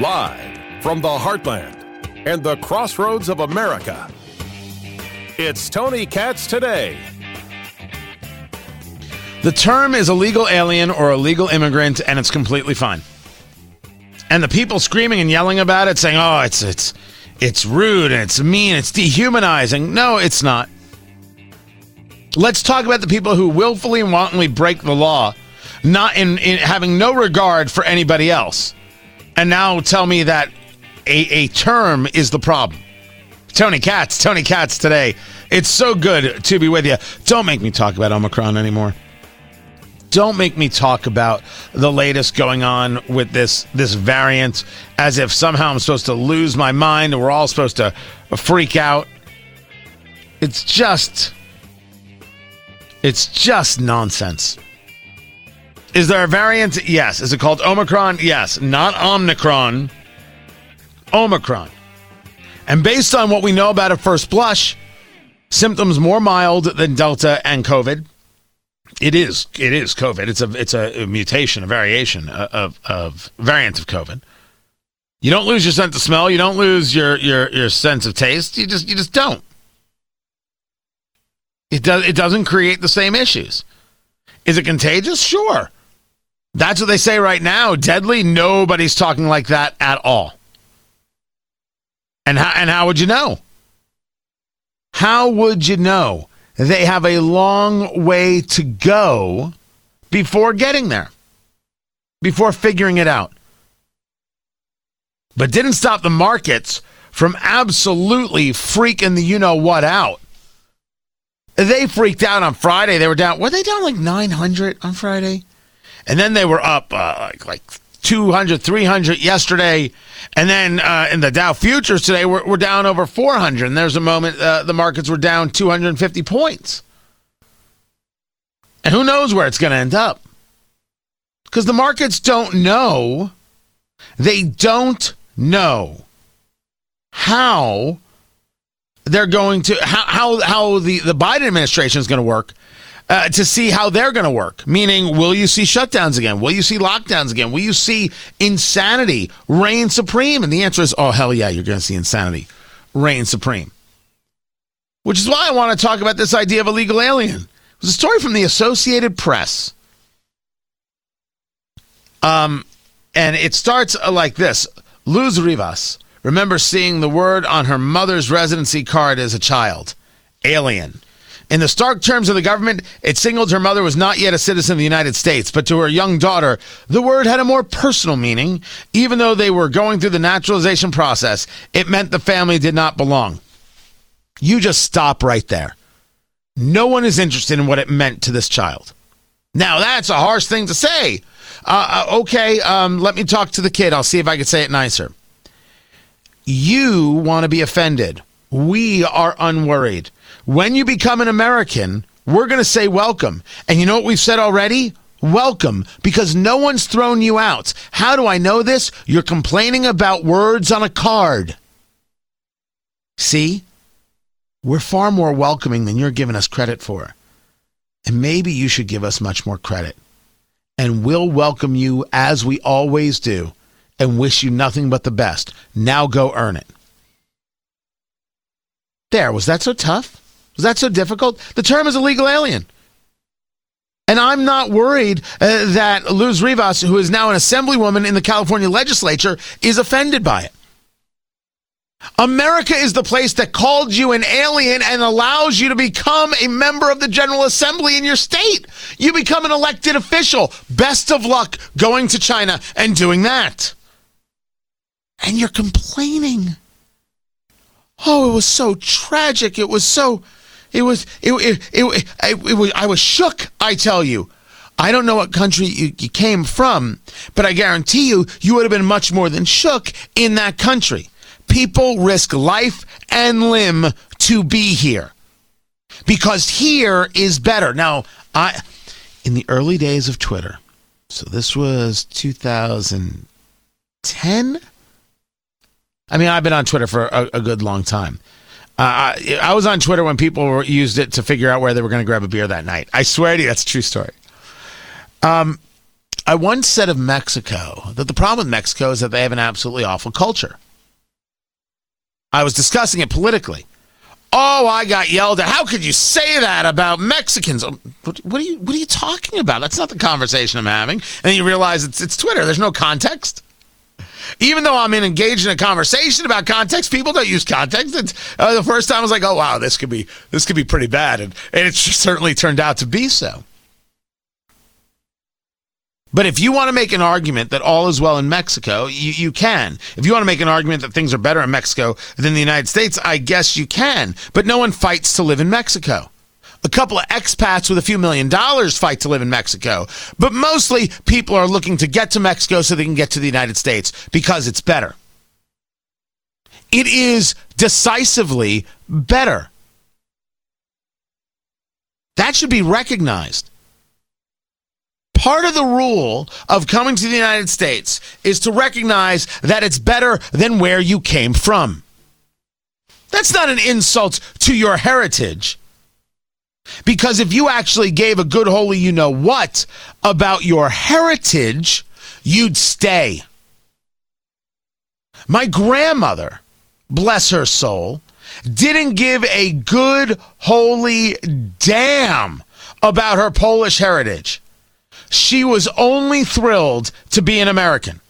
Live from the heartland and the crossroads of America, it's Tony Katz today. The term is illegal alien or illegal immigrant, and it's completely fine. And the people screaming and yelling about it, saying, "Oh, it's it's it's rude and it's mean, it's dehumanizing." No, it's not. Let's talk about the people who willfully and wantonly break the law, not in, in having no regard for anybody else, and now tell me that a, a term is the problem. Tony Katz, Tony Katz today. It's so good to be with you. Don't make me talk about Omicron anymore don't make me talk about the latest going on with this this variant as if somehow I'm supposed to lose my mind and we're all supposed to freak out. It's just it's just nonsense. Is there a variant? Yes. Is it called Omicron? Yes. Not Omicron. Omicron. And based on what we know about at first blush, symptoms more mild than Delta and COVID it is. It is COVID. It's a it's a, mutation, a variation of of variant of COVID. You don't lose your sense of smell. You don't lose your your your sense of taste. You just you just don't. It does. It doesn't create the same issues. Is it contagious? Sure. That's what they say right now. Deadly. Nobody's talking like that at all. And how and how would you know? How would you know? They have a long way to go before getting there, before figuring it out. But didn't stop the markets from absolutely freaking the you know what out. They freaked out on Friday. They were down, were they down like 900 on Friday? And then they were up uh, like, like 200, 300 yesterday. And then uh, in the Dow futures today, we're, we're down over 400. And there's a moment uh, the markets were down 250 points. And who knows where it's going to end up? Because the markets don't know. They don't know how they're going to, how, how, how the, the Biden administration is going to work uh, to see how they're going to work. Meaning, will you see shutdowns again? Will you see lockdowns again? Will you see insanity reign supreme? And the answer is, oh, hell yeah, you're going to see insanity reign supreme. Which is why I want to talk about this idea of a legal alien. It was a story from the Associated Press. Um, and it starts like this Luz Rivas remembers seeing the word on her mother's residency card as a child alien. In the stark terms of the government, it signaled her mother was not yet a citizen of the United States, but to her young daughter, the word had a more personal meaning. Even though they were going through the naturalization process, it meant the family did not belong. You just stop right there. No one is interested in what it meant to this child. Now, that's a harsh thing to say. Uh, uh okay, um, let me talk to the kid. I'll see if I can say it nicer. You want to be offended. We are unworried. When you become an American, we're going to say welcome. And you know what we've said already? Welcome, because no one's thrown you out. How do I know this? You're complaining about words on a card. See? We're far more welcoming than you're giving us credit for. And maybe you should give us much more credit. And we'll welcome you as we always do and wish you nothing but the best. Now go earn it. There, was that so tough? Was that so difficult? The term is illegal alien. And I'm not worried uh, that Luz Rivas, who is now an assemblywoman in the California legislature, is offended by it. America is the place that called you an alien and allows you to become a member of the General Assembly in your state. You become an elected official. Best of luck going to China and doing that. And you're complaining. Oh, it was so tragic. It was so it was it it, it, it, was I was shook, I tell you. I don't know what country you, you came from, but I guarantee you you would have been much more than shook in that country. People risk life and limb to be here. Because here is better. Now, I in the early days of Twitter. So this was 2010 I mean, I've been on Twitter for a, a good long time. Uh, I, I, was on Twitter when people were, used it to figure out where they were going to grab a beer that night. I swear to you, that's a true story. Um, I once said of Mexico that the problem with Mexico is that they have an absolutely awful culture. I was discussing it politically. Oh, I got yelled at. How could you say that about Mexicans? Um, what, what, are you What are you talking about? That's not the conversation I'm having. And you realize it's it's Twitter. There's no context. Even though I'm in, engaged in a conversation about context, people don't use context. It's, uh, the first time I was like, "Oh wow, this could be this could be pretty bad," and, and it certainly turned out to be so. But if you want to make an argument that all is well in Mexico, you, you can. If you want to make an argument that things are better in Mexico than the United States, I guess you can. But no one fights to live in Mexico. A couple of expats with a few million dollars fight to live in Mexico. But mostly people are looking to get to Mexico so they can get to the United States because it's better. It is decisively better. That should be recognized. Part of the rule of coming to the United States is to recognize that it's better than where you came from. That's not an insult to your heritage. Because if you actually gave a good holy you know what about your heritage, you'd stay. My grandmother, bless her soul, didn't give a good holy damn about her Polish heritage. She was only thrilled to be an American,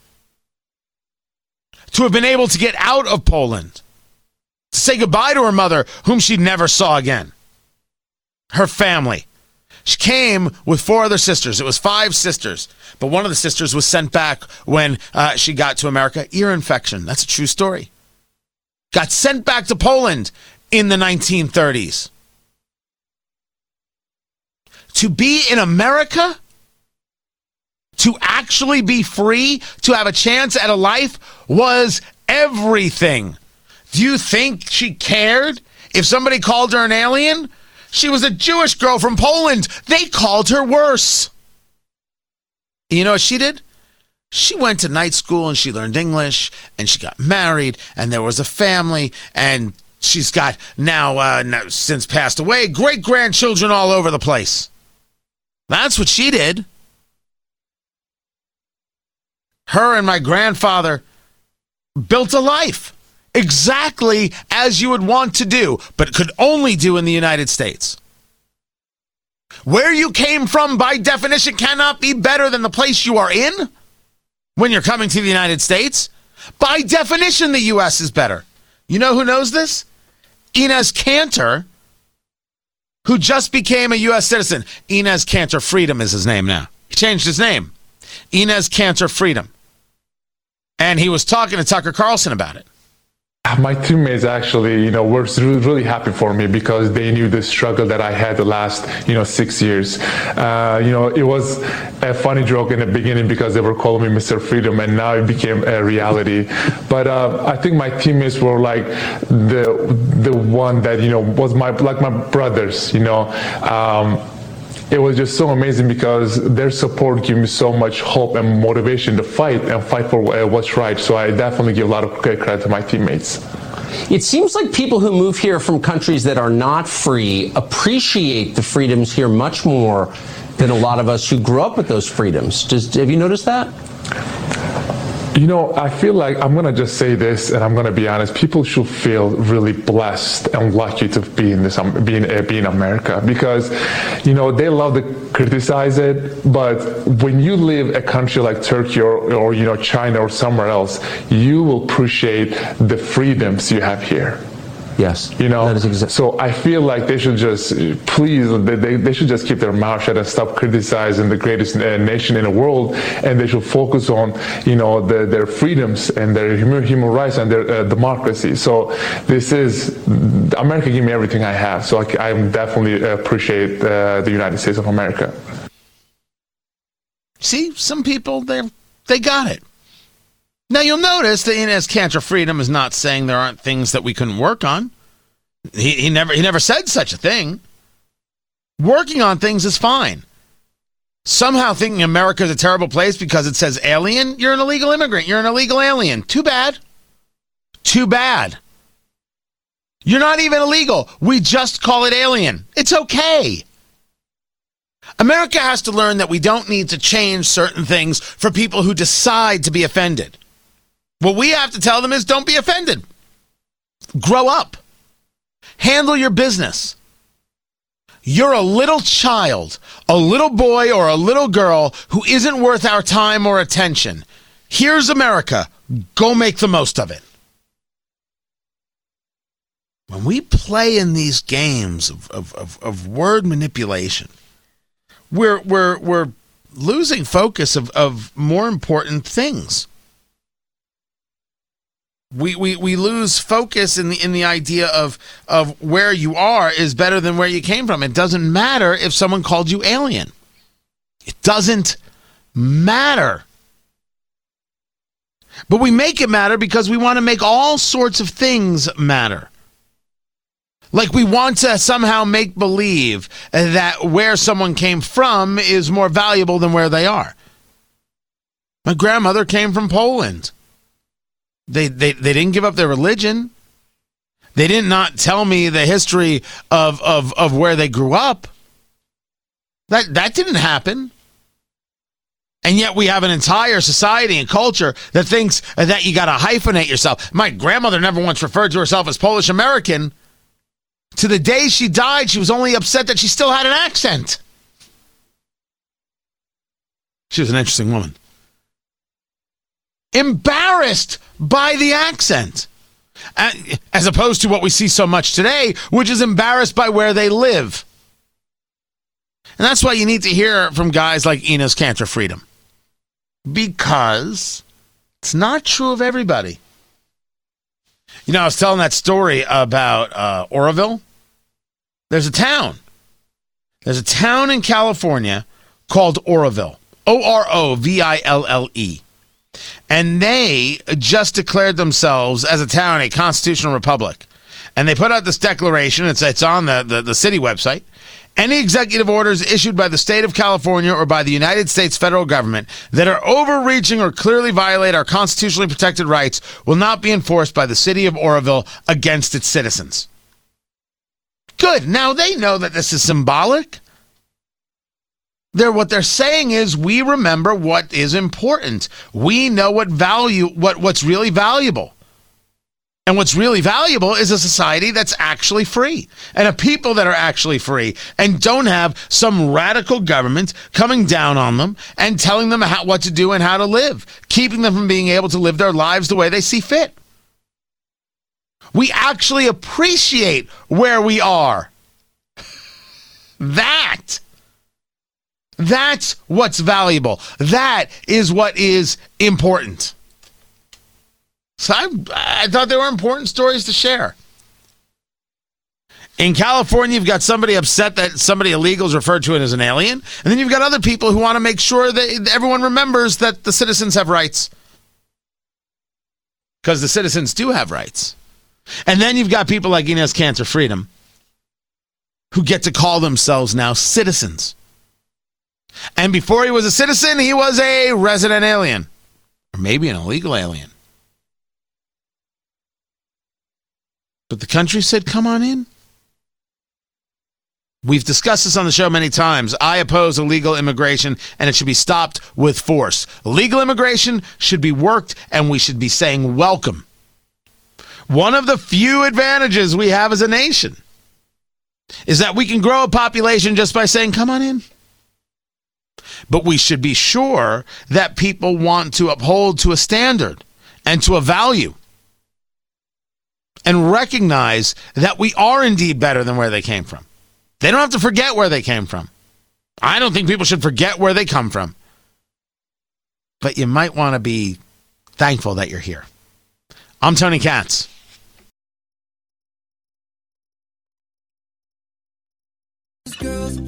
to have been able to get out of Poland, to say goodbye to her mother, whom she never saw again her family. She came with four other sisters. It was five sisters, but one of the sisters was sent back when uh, she got to America. Ear infection. That's a true story. Got sent back to Poland in the 1930s. To be in America, to actually be free, to have a chance at a life, was everything. Do you think she cared if somebody called her an alien? She was a Jewish girl from Poland. They called her worse. You know what she did? She went to night school and she learned English and she got married and there was a family and she's got now, uh, now since passed away, great grandchildren all over the place. That's what she did. Her and my grandfather built a life exactly as you would want to do, but could only do in the United States. Where you came from, by definition, cannot be better than the place you are in when you're coming to the United States. By definition, the U.S. is better. You know who knows this? Enes Kanter, who just became a U.S. citizen. Enes Kanter Freedom is his name now. He changed his name. Enes Kanter Freedom. And he was talking to Tucker Carlson about it. My teammates actually, you know, were really happy for me because they knew the struggle that I had the last, you know, six years. Uh, you know, it was a funny joke in the beginning because they were calling me Mr. Freedom, and now it became a reality. But uh, I think my teammates were like the the one that you know was my like my brothers. You know. Um, it was just so amazing because their support gave me so much hope and motivation to fight and fight for what's right. So I definitely give a lot of credit to my teammates. It seems like people who move here from countries that are not free appreciate the freedoms here much more than a lot of us who grew up with those freedoms. Does, have you noticed that? You know, I feel like I'm gonna just say this, and I'm gonna be honest. People should feel really blessed and lucky to be in this, um, being uh, being America, because, you know, they love to criticize it, but when you live a country like Turkey or, or you know China or somewhere else, you will appreciate the freedoms you have here. Yes. You know, exa- so I feel like they should just, please, they, they should just keep their mouth shut and stop criticizing the greatest uh, nation in the world, and they should focus on, you know, the, their freedoms and their human, human rights and their uh, democracy. So this is America gave me everything I have. So I, I definitely appreciate uh, the United States of America. See, some people they they got it. Now you'll notice that Enes Kanter Freedom is not saying there aren't things that we couldn't work on. He, he never he never said such a thing. Working on things is fine. Somehow thinking America is a terrible place because it says alien, you're an illegal immigrant, you're an illegal alien. Too bad. Too bad. You're not even illegal. We just call it alien. It's okay. America has to learn that we don't need to change certain things for people who decide to be offended. What we have to tell them is don't be offended. Grow up. Handle your business. You're a little child, a little boy or a little girl who isn't worth our time or attention. Here's America. Go make the most of it. When we play in these games of, of, of, of word manipulation, we're, we're, we're losing focus of, of more important things we, we, we lose focus in the in the idea of of where you are is better than where you came from. It doesn't matter if someone called you alien. It doesn't matter. But we make it matter because we want to make all sorts of things matter. Like we want to somehow make believe that where someone came from is more valuable than where they are. My grandmother came from Poland. They, they, they didn't give up their religion. They did not tell me the history of, of, of where they grew up. That, that didn't happen. And yet we have an entire society and culture that thinks that you got to hyphenate yourself. My grandmother never once referred to herself as Polish American. To the day she died, she was only upset that she still had an accent. She was an interesting woman embarrassed by the accent. As opposed to what we see so much today, which is embarrassed by where they live. And that's why you need to hear from guys like Enes Kanter Freedom. Because it's not true of everybody. You know, I was telling that story about uh, Oroville. There's a town. There's a town in California called Oroville. O R O V I L L E and they just declared themselves as a town a constitutional republic. And they put out this declaration. It's it's on the, the, the city website. Any executive orders issued by the state of California or by the United States federal government that are overreaching or clearly violate our constitutionally protected rights will not be enforced by the city of Oroville against its citizens. Good. Now they know that this is symbolic. They're what they're saying is we remember what is important. We know what value what what's really valuable. And what's really valuable is a society that's actually free and a people that are actually free and don't have some radical government coming down on them and telling them how, what to do and how to live, keeping them from being able to live their lives the way they see fit. We actually appreciate where we are. That that's what's valuable. That is what is important. So I, I thought they were important stories to share. In California, you've got somebody upset that somebody illegal is referred to as an alien. And then you've got other people who want to make sure that everyone remembers that the citizens have rights. Because the citizens do have rights. And then you've got people like Enes Kanter Freedom who get to call themselves now citizens. And before he was a citizen, he was a resident alien, or maybe an illegal alien. But the country said, come on in. We've discussed this on the show many times. I oppose illegal immigration and it should be stopped with force. Legal immigration should be worked and we should be saying welcome. One of the few advantages we have as a nation is that we can grow a population just by saying, come on in. But we should be sure that people want to uphold to a standard and to a value and recognize that we are indeed better than where they came from. They don't have to forget where they came from. I don't think people should forget where they come from. But you might want to be thankful that you're here. I'm Tony Katz. Girls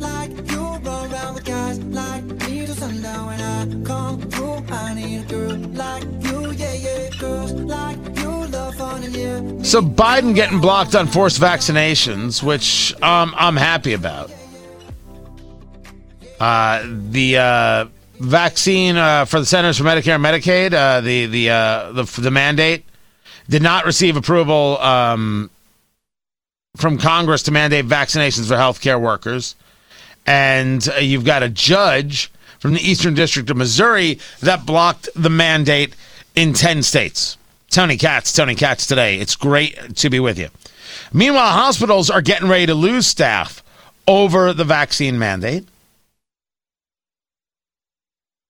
So Biden getting blocked on forced vaccinations, which um, I'm happy about. Uh, the uh, vaccine uh, for the Centers for Medicare and Medicaid, uh, the the, uh, the the mandate, did not receive approval um, from Congress to mandate vaccinations for healthcare workers. And uh, you've got a judge from the Eastern District of Missouri that blocked the mandate in 10 states. Tony Katz, Tony Katz today. It's great to be with you. Meanwhile, hospitals are getting ready to lose staff over the vaccine mandate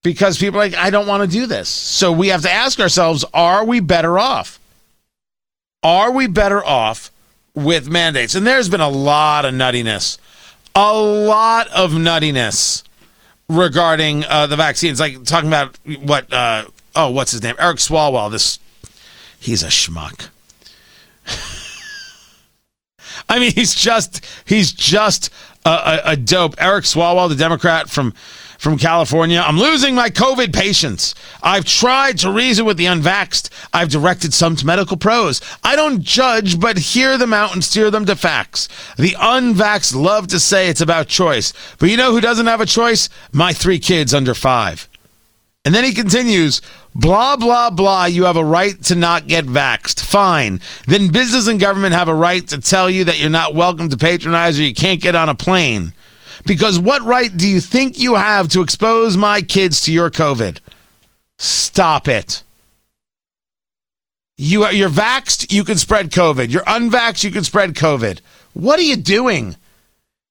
because people are like, I don't want to do this. So we have to ask ourselves, are we better off? Are we better off with mandates? And there's been a lot of nuttiness, a lot of nuttiness regarding uh, the vaccines. Like talking about what, uh, oh, what's his name? Eric Swalwell. This, he's a schmuck. I mean, he's just, he's just a, a, a dope. Eric Swalwell, the Democrat from from California. I'm losing my COVID patience. I've tried to reason with the unvaxxed. I've directed some to medical pros. I don't judge, but hear them out and steer them to facts. The unvaxxed love to say it's about choice. But you know who doesn't have a choice? My three kids under five. And then he continues, blah, blah, blah. You have a right to not get vaxxed. Fine. Then business and government have a right to tell you that you're not welcome to patronize or you can't get on a plane. Because what right do you think you have to expose my kids to your COVID? Stop it. You are, you're you can spread COVID. You're unvaxxed, you can spread COVID. What are you doing?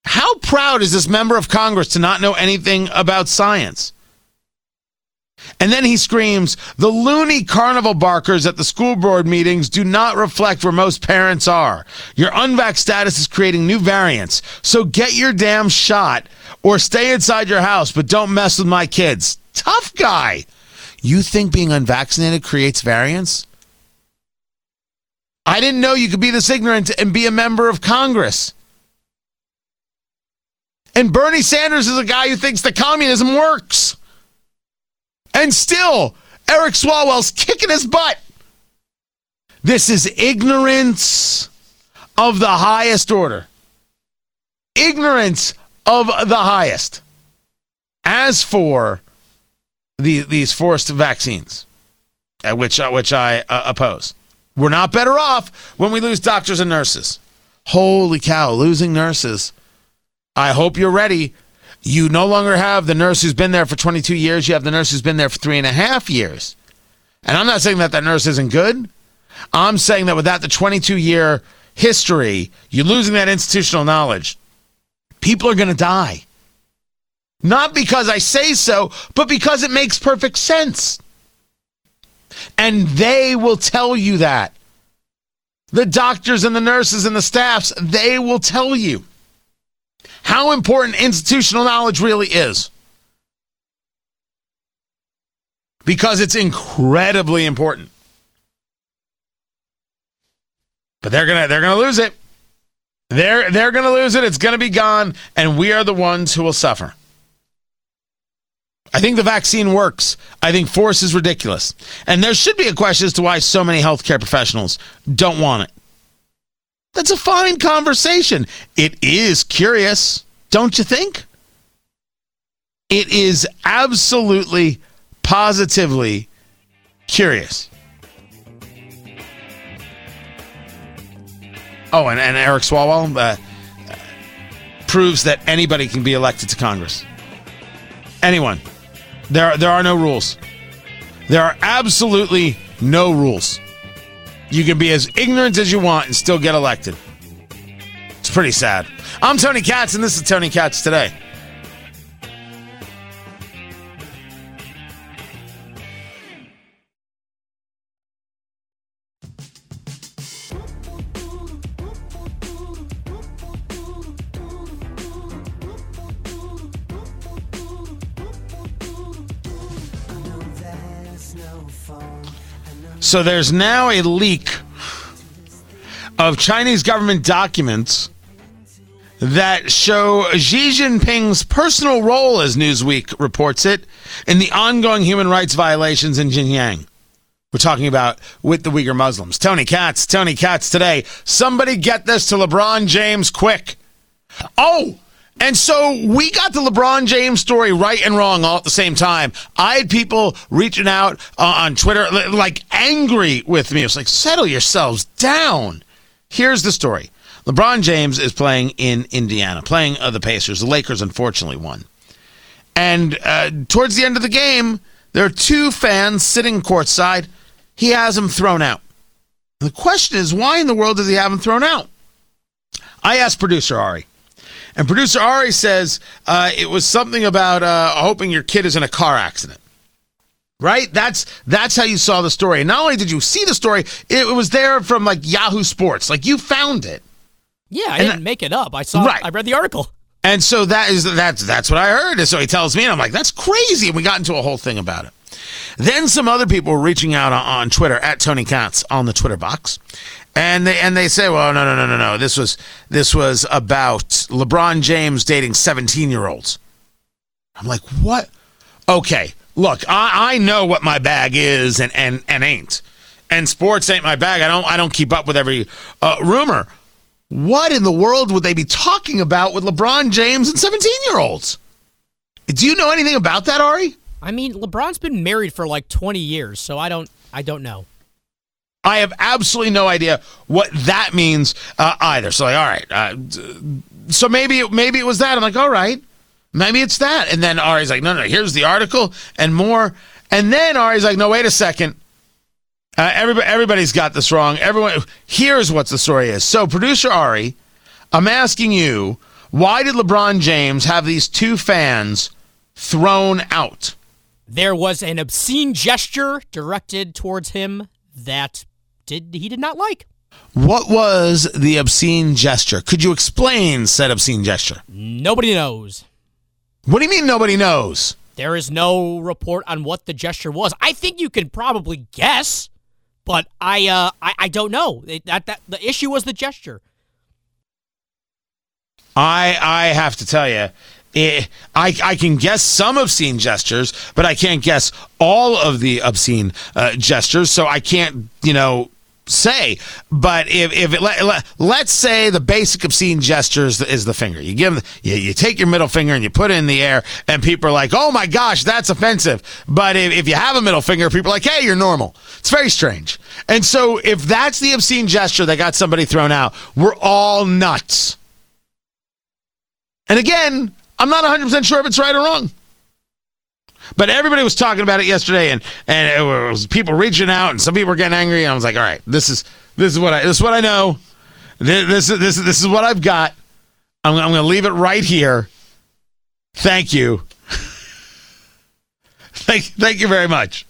How proud is this member of Congress to not know anything about science? And then he screams, The loony carnival barkers at the school board meetings do not reflect where most parents are. Your unvax status is creating new variants. So get your damn shot or stay inside your house, but don't mess with my kids. Tough guy. You think being unvaccinated creates variants? I didn't know you could be this ignorant and be a member of Congress. And Bernie Sanders is a guy who thinks that communism works. And still, Eric Swalwell's kicking his butt. This is ignorance of the highest order. Ignorance of the highest. As for the, these forced vaccines, which, which I uh, oppose, we're not better off when we lose doctors and nurses. Holy cow, losing nurses. I hope you're ready you no longer have the nurse who's been there for 22 years. You have the nurse who's been there for three and a half years. And I'm not saying that that nurse isn't good. I'm saying that without the 22 year history, you're losing that institutional knowledge. People are going to die. Not because I say so, but because it makes perfect sense. And they will tell you that. The doctors and the nurses and the staffs, they will tell you how important institutional knowledge really is. Because it's incredibly important. But they're gonna they're gonna lose it. They're they're gonna lose it. It's gonna be gone, and we are the ones who will suffer. I think the vaccine works. I think force is ridiculous. And there should be a question as to why so many healthcare professionals don't want it. That's a fine conversation. It is curious, don't you think? It is absolutely, positively curious. Oh, and, and Eric Swalwell uh, proves that anybody can be elected to Congress. Anyone. There, there are no rules. There are absolutely no rules. You can be as ignorant as you want and still get elected. It's pretty sad. I'm Tony Katz, and this is Tony Katz Today. So there's now a leak of Chinese government documents that show Xi Jinping's personal role, as Newsweek reports it, in the ongoing human rights violations in Xinjiang. We're talking about with the Uyghur Muslims. Tony Katz, Tony Katz today. Somebody get this to LeBron James quick. Oh, and so we got the LeBron James story right and wrong all at the same time. I had people reaching out uh, on Twitter, like angry with me. It was like, settle yourselves down. Here's the story LeBron James is playing in Indiana, playing uh, the Pacers. The Lakers, unfortunately, won. And uh, towards the end of the game, there are two fans sitting courtside. He has them thrown out. The question is, why in the world does he have them thrown out? I asked producer Ari. And producer Ari says uh, it was something about uh, hoping your kid is in a car accident. Right? That's that's how you saw the story. And not only did you see the story, it was there from like Yahoo Sports. Like you found it. Yeah, I and didn't make it up. I saw. Right. I read the article. And so that is that's that's what I heard. And so he tells me, and I'm like, that's crazy. And we got into a whole thing about it. Then some other people were reaching out on, on Twitter at Tony Katz on the Twitter box, and they and they say, well, no, no, no, no, no. This was this was about LeBron James dating 17 year olds. I'm like, what? Okay, look, I, I know what my bag is and and and ain't, and sports ain't my bag. I don't I don't keep up with every uh, rumor. What in the world would they be talking about with LeBron James and 17 year olds? Do you know anything about that, Ari? I mean, LeBron's been married for like 20 years, so I don't I don't know. I have absolutely no idea what that means uh, either. So like, all right, uh, so maybe maybe it was that. I'm like, all right, maybe it's that. And then Ari's like, no, no, here's the article and more. And then Ari's like, no, wait a second. Uh, everybody, everybody's got this wrong. Everyone, here's what the story is. So, producer Ari, I'm asking you, why did LeBron James have these two fans thrown out? There was an obscene gesture directed towards him that did he did not like. What was the obscene gesture? Could you explain said obscene gesture? Nobody knows. What do you mean nobody knows? There is no report on what the gesture was. I think you can probably guess. But I, uh, I, I don't know. It, that, that the issue was the gesture. I, I have to tell you, it, I, I can guess some obscene gestures, but I can't guess all of the obscene uh, gestures. So I can't, you know, say. But if, if it, let, let, let's say the basic obscene gesture is the, is the finger. You give you, you take your middle finger and you put it in the air, and people are like, "Oh my gosh, that's offensive." But if, if you have a middle finger, people are like, "Hey, you're normal." It's very strange. And so, if that's the obscene gesture that got somebody thrown out, we're all nuts. And again, I'm not 100% sure if it's right or wrong. But everybody was talking about it yesterday, and and it was people reaching out, and some people were getting angry. And I was like, all right, this is this is what I this is what I know. This this this, this is what I've got. I'm, I'm going to leave it right here. Thank you. thank thank you very much.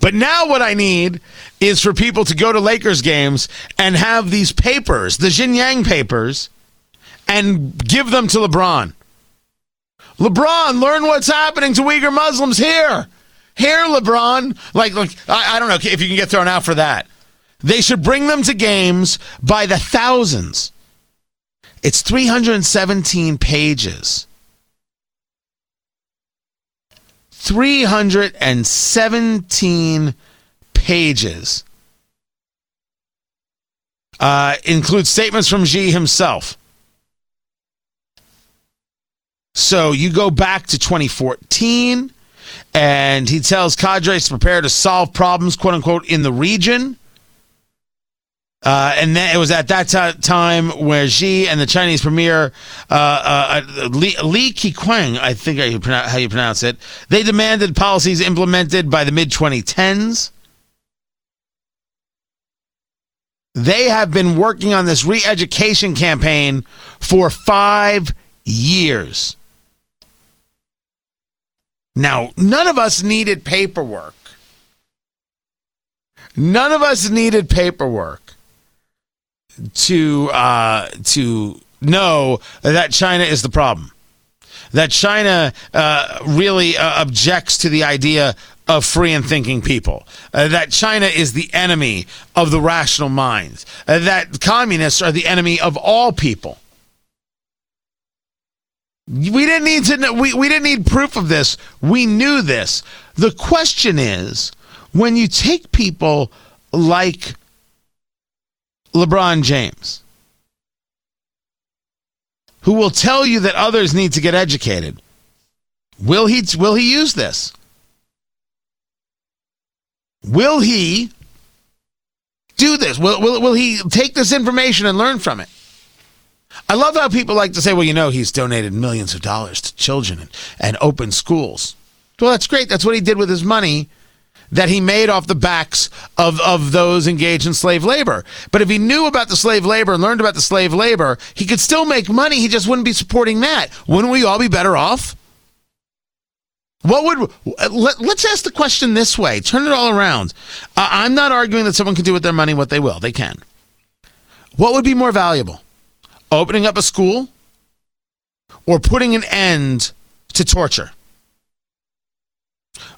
But now what I need is for people to go to Lakers games and have these papers, the Xinjiang papers, and give them to LeBron. LeBron, learn what's happening to Uyghur Muslims here. Here, LeBron. Like, like I, I don't know if you can get thrown out for that. They should bring them to games by the thousands. It's 317 pages. 317 pages. Uh, includes statements from Xi himself. So you go back to 2014, and he tells cadres to prepare to solve problems, quote unquote, in the region. Uh, and then it was at that t- time where Xi and the Chinese premier uh, uh, uh Li, Li Keqiang, I think how you pronounce it, they demanded policies implemented by the mid 2010s. They have been working on this re-education campaign for five years. Now, none of us needed paperwork. None of us needed paperwork to uh, to know that China is the problem. That China uh, really uh, objects to the idea of free and thinking people. Uh, that China is the enemy of the rational minds. Uh, that communists are the enemy of all people. We didn't need to know, we, we didn't need proof of this. We knew this. The question is when you take people like LeBron James, who will tell you that others need to get educated, will he, will he use this? Will he do this? Will, will, will he take this information and learn from it? I love how people like to say, well, you know, he's donated millions of dollars to children and, and open schools. Well, that's great. That's what he did with his money that he made off the backs of, of those engaged in slave labor. But if he knew about the slave labor and learned about the slave labor, he could still make money. He just wouldn't be supporting that. Wouldn't we all be better off? What would let, us ask the question this way? Turn it all around. Uh, I'm not arguing that someone can do with their money what they will. They can. What would be more valuable? Opening up a school or putting an end to torture?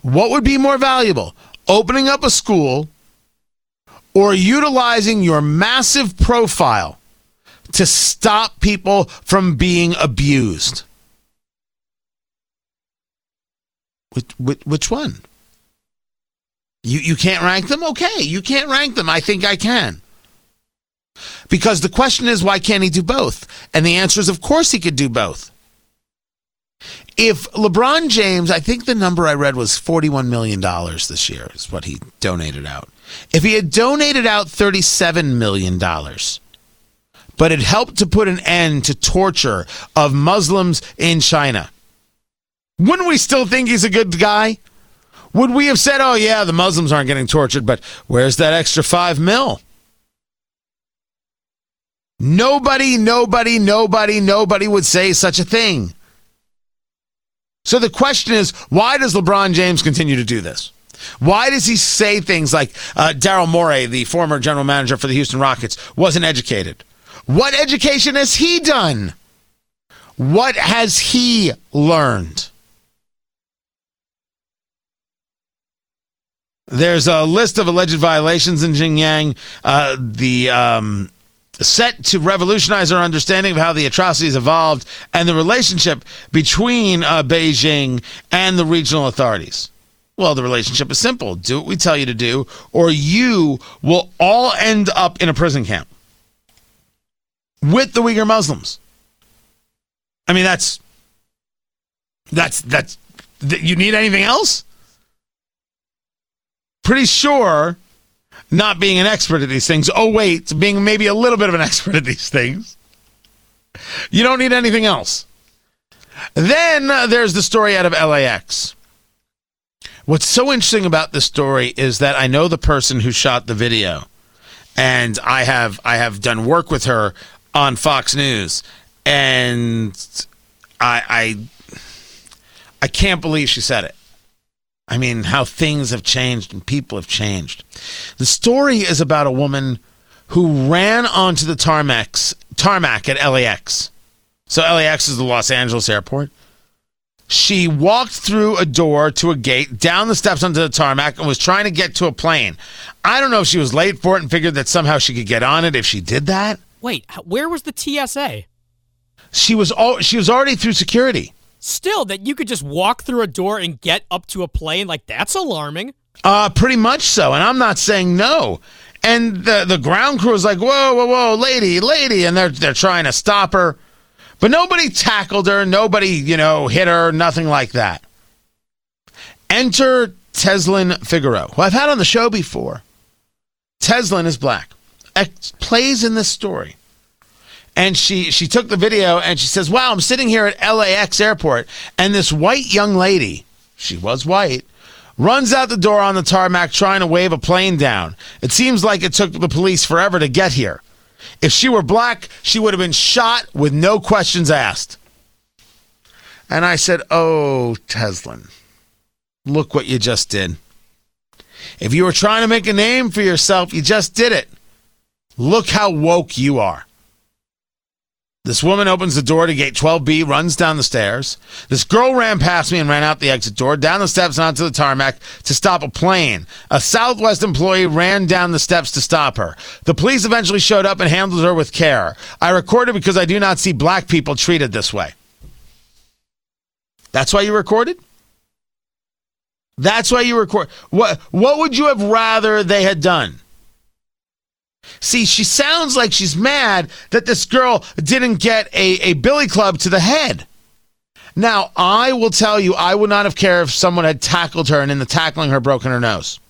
What would be more valuable? Opening up a school or utilizing your massive profile to stop people from being abused? Which, which, which one? You, you can't rank them? Okay, you can't rank them. I think I can. Because the question is, why can't he do both? And the answer is, of course, he could do both. If LeBron James, I think the number I read was $41 million this year, is what he donated out. If he had donated out $37 million, but it helped to put an end to torture of Muslims in China, wouldn't we still think he's a good guy? Would we have said, oh, yeah, the Muslims aren't getting tortured, but where's that extra five mil? Nobody, nobody, nobody, nobody would say such a thing. So the question is, why does LeBron James continue to do this? Why does he say things like uh, Daryl Morey, the former general manager for the Houston Rockets, wasn't educated? What education has he done? What has he learned? There's a list of alleged violations in Xinjiang. Uh, the um, set to revolutionize our understanding of how the atrocities evolved and the relationship between uh, Beijing and the regional authorities. Well, the relationship is simple do what we tell you to do, or you will all end up in a prison camp with the Uyghur Muslims. I mean, that's that's that's you need anything else? Pretty sure not being an expert at these things. Oh, wait, being maybe a little bit of an expert at these things. You don't need anything else. Then uh, there's the story out of LAX. What's so interesting about this story is that I know the person who shot the video, and I have I have done work with her on Fox News, and I I, I can't believe she said it. I mean, how things have changed and people have changed. The story is about a woman who ran onto the tarmac, tarmac at LAX. So LAX is the Los Angeles airport. She walked through a door to a gate, down the steps onto the tarmac, and was trying to get to a plane. I don't know if she was late for it and figured that somehow she could get on it if she did that. Wait, where was the TSA? She was all, she was already through security. Still, that you could just walk through a door and get up to a plane, like that's alarming. Uh, pretty much so. And I'm not saying no. And the the ground crew is like, whoa, whoa, whoa, lady, lady, and they're they're trying to stop her. But nobody tackled her, nobody, you know, hit her, nothing like that. Enter Tezlyn Figaro, who I've had on the show before. Tezlyn is black. Plays in this story and she she took the video and she says, "Wow, I'm sitting here at LAX airport and this white young lady, she was white, runs out the door on the tarmac trying to wave a plane down. It seems like it took the police forever to get here. If she were black, she would have been shot with no questions asked." And I said, "Oh, Tezlyn, look what you just did. If you were trying to make a name for yourself, you just did it. Look how woke you are." This woman opens the door to gate 12B, runs down the stairs. This girl ran past me and ran out the exit door, down the steps and onto the tarmac to stop a plane. A Southwest employee ran down the steps to stop her. The police eventually showed up and handled her with care. I recorded because I do not see black people treated this way. That's why you recorded? That's why you record. What, what would you have rather they had done? See, she sounds like she's mad that this girl didn't get a, a billy club to the head. Now, I will tell you, I would not have cared if someone had tackled her and in the tackling her broken her nose.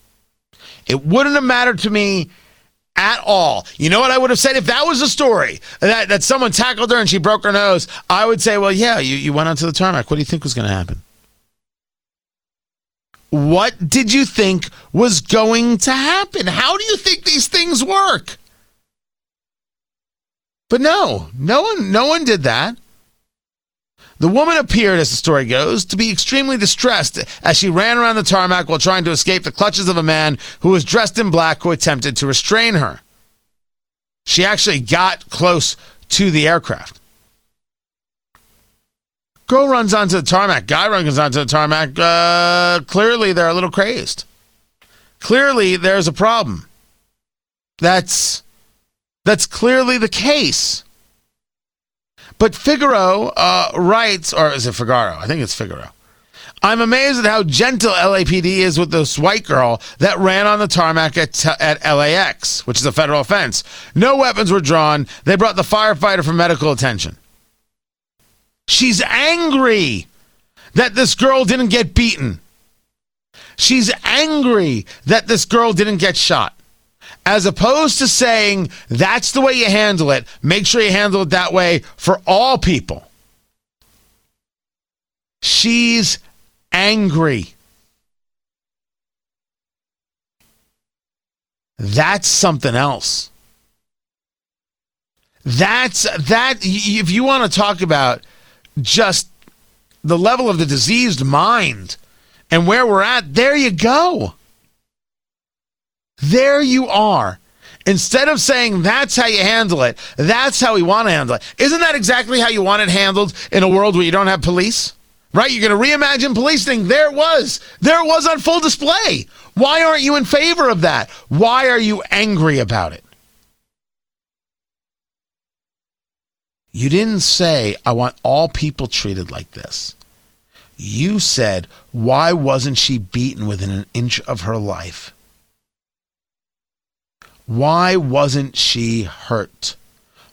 It wouldn't have mattered to me at all. You know what I would have said if that was a story that, that someone tackled her and she broke her nose? I would say, well, yeah, you, you went onto the tarmac. What do you think was going to happen? What did you think was going to happen? How do you think these things work? But no, no one, no one did that. The woman appeared, as the story goes, to be extremely distressed as she ran around the tarmac while trying to escape the clutches of a man who was dressed in black who attempted to restrain her. She actually got close to the aircraft. Girl runs onto the tarmac. Guy runs onto the tarmac. Uh, clearly, they're a little crazed. Clearly, there's a problem. That's that's clearly the case. But Figaro uh, writes, or is it Figaro? I think it's Figaro. I'm amazed at how gentle LAPD is with this white girl that ran on the tarmac at, at LAX, which is a federal offense. No weapons were drawn. They brought the firefighter for medical attention. She's angry that this girl didn't get beaten. She's angry that this girl didn't get shot as opposed to saying that's the way you handle it, make sure you handle it that way for all people. She's angry. That's something else. That's that if you want to talk about just the level of the diseased mind and where we're at, there you go. There you are. Instead of saying that's how you handle it, that's how we want to handle it. Isn't that exactly how you want it handled in a world where you don't have police? Right? You're going to reimagine policing. There it was. There it was on full display. Why aren't you in favor of that? Why are you angry about it? You didn't say, I want all people treated like this. You said, why wasn't she beaten within an inch of her life? Why wasn't she hurt?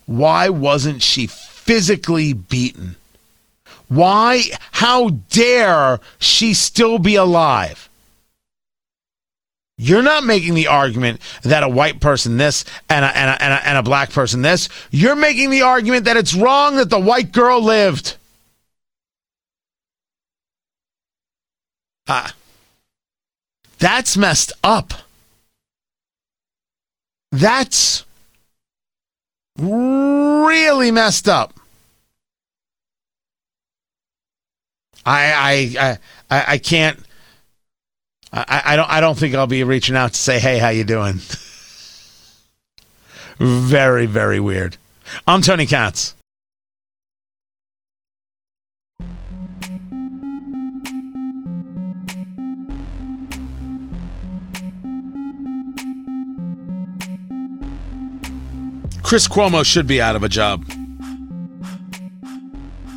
Why wasn't she physically beaten? Why, how dare she still be alive? You're not making the argument that a white person this and a, and, a, and, a, and a black person this. You're making the argument that it's wrong that the white girl lived. Ah, that's messed up. That's really messed up. I I I I can't. I, I don't I don't think I'll be reaching out to say hey how you doing. very very weird. I'm Tony Katz. Chris Cuomo should be out of a job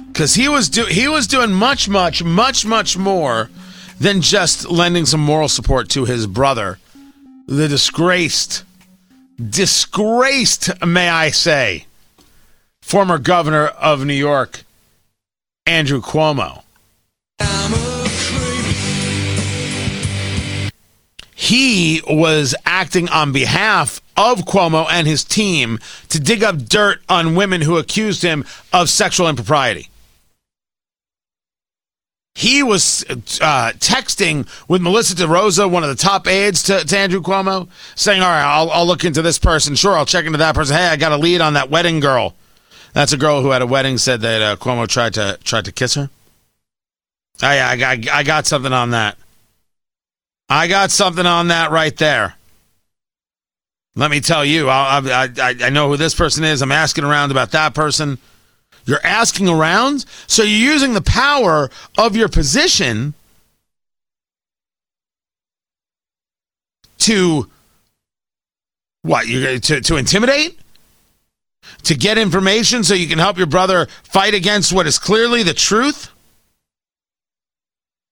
because he was do he was doing much, much, much, much more than just lending some moral support to his brother, the disgraced, disgraced, may I say, former governor of New York, Andrew Cuomo. He was acting on behalf of Cuomo and his team to dig up dirt on women who accused him of sexual impropriety. He was uh, texting with Melissa DeRosa, one of the top aides to, to Andrew Cuomo, saying, All right, I'll, I'll look into this person. Sure, I'll check into that person. Hey, I got a lead on that wedding girl. That's a girl who had a wedding said that uh, Cuomo tried to tried to kiss her. Oh, yeah, I, I, I got something on that. I got something on that right there. Let me tell you, I, I, I know who this person is. I'm asking around about that person. You're asking around, so you're using the power of your position to what? You're to to intimidate, to get information, so you can help your brother fight against what is clearly the truth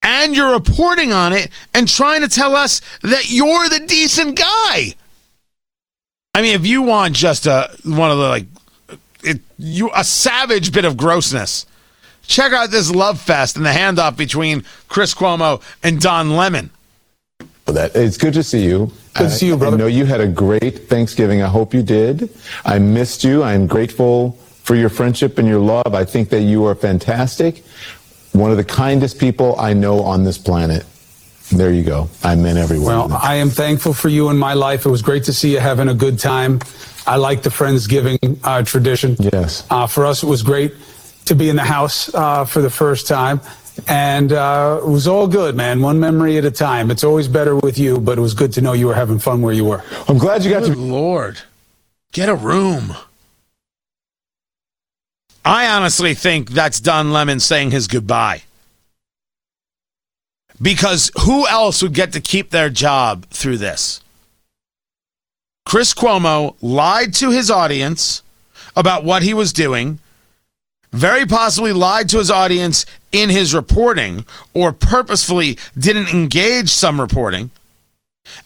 and you're reporting on it and trying to tell us that you're the decent guy. I mean, if you want just a one of the like it, you a savage bit of grossness, check out this love fest and the handoff between Chris Cuomo and Don Lemon. That it's good to see you. Good to see you, brother. I know you had a great Thanksgiving. I hope you did. I missed you. I'm grateful for your friendship and your love. I think that you are fantastic. One of the kindest people I know on this planet. There you go. I meant every word. Well, I am thankful for you in my life. It was great to see you having a good time. I like the Friendsgiving uh, tradition. Yes. Uh, for us, it was great to be in the house uh, for the first time. And uh, it was all good, man. One memory at a time. It's always better with you, but it was good to know you were having fun where you were. I'm glad you got Good to. Lord. Get a room. I honestly think that's Don Lemon saying his goodbye. Because who else would get to keep their job through this? Chris Cuomo lied to his audience about what he was doing, very possibly lied to his audience in his reporting, or purposefully didn't engage some reporting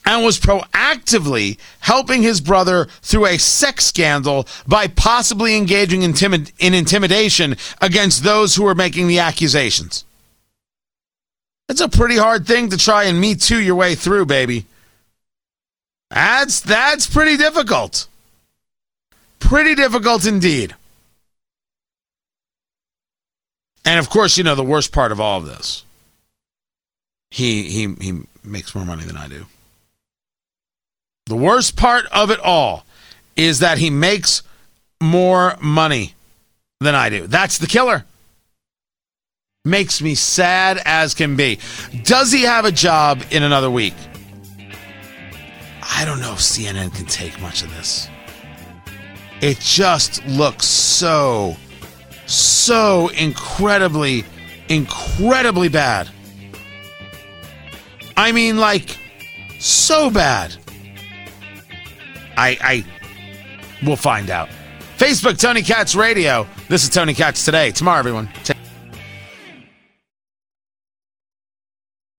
and was proactively helping his brother through a sex scandal by possibly engaging intimid- in intimidation against those who were making the accusations. It's a pretty hard thing to try and me too your way through, baby. That's that's pretty difficult. Pretty difficult indeed. And of course, you know the worst part of all of this. He he he makes more money than I do. The worst part of it all is that he makes more money than I do. That's the killer. Makes me sad as can be. Does he have a job in another week? I don't know if CNN can take much of this. It just looks so, so incredibly, incredibly bad. I mean, like, so bad. I, I, we'll find out. Facebook, Tony Katz Radio. This is Tony Katz today. Tomorrow, everyone. Take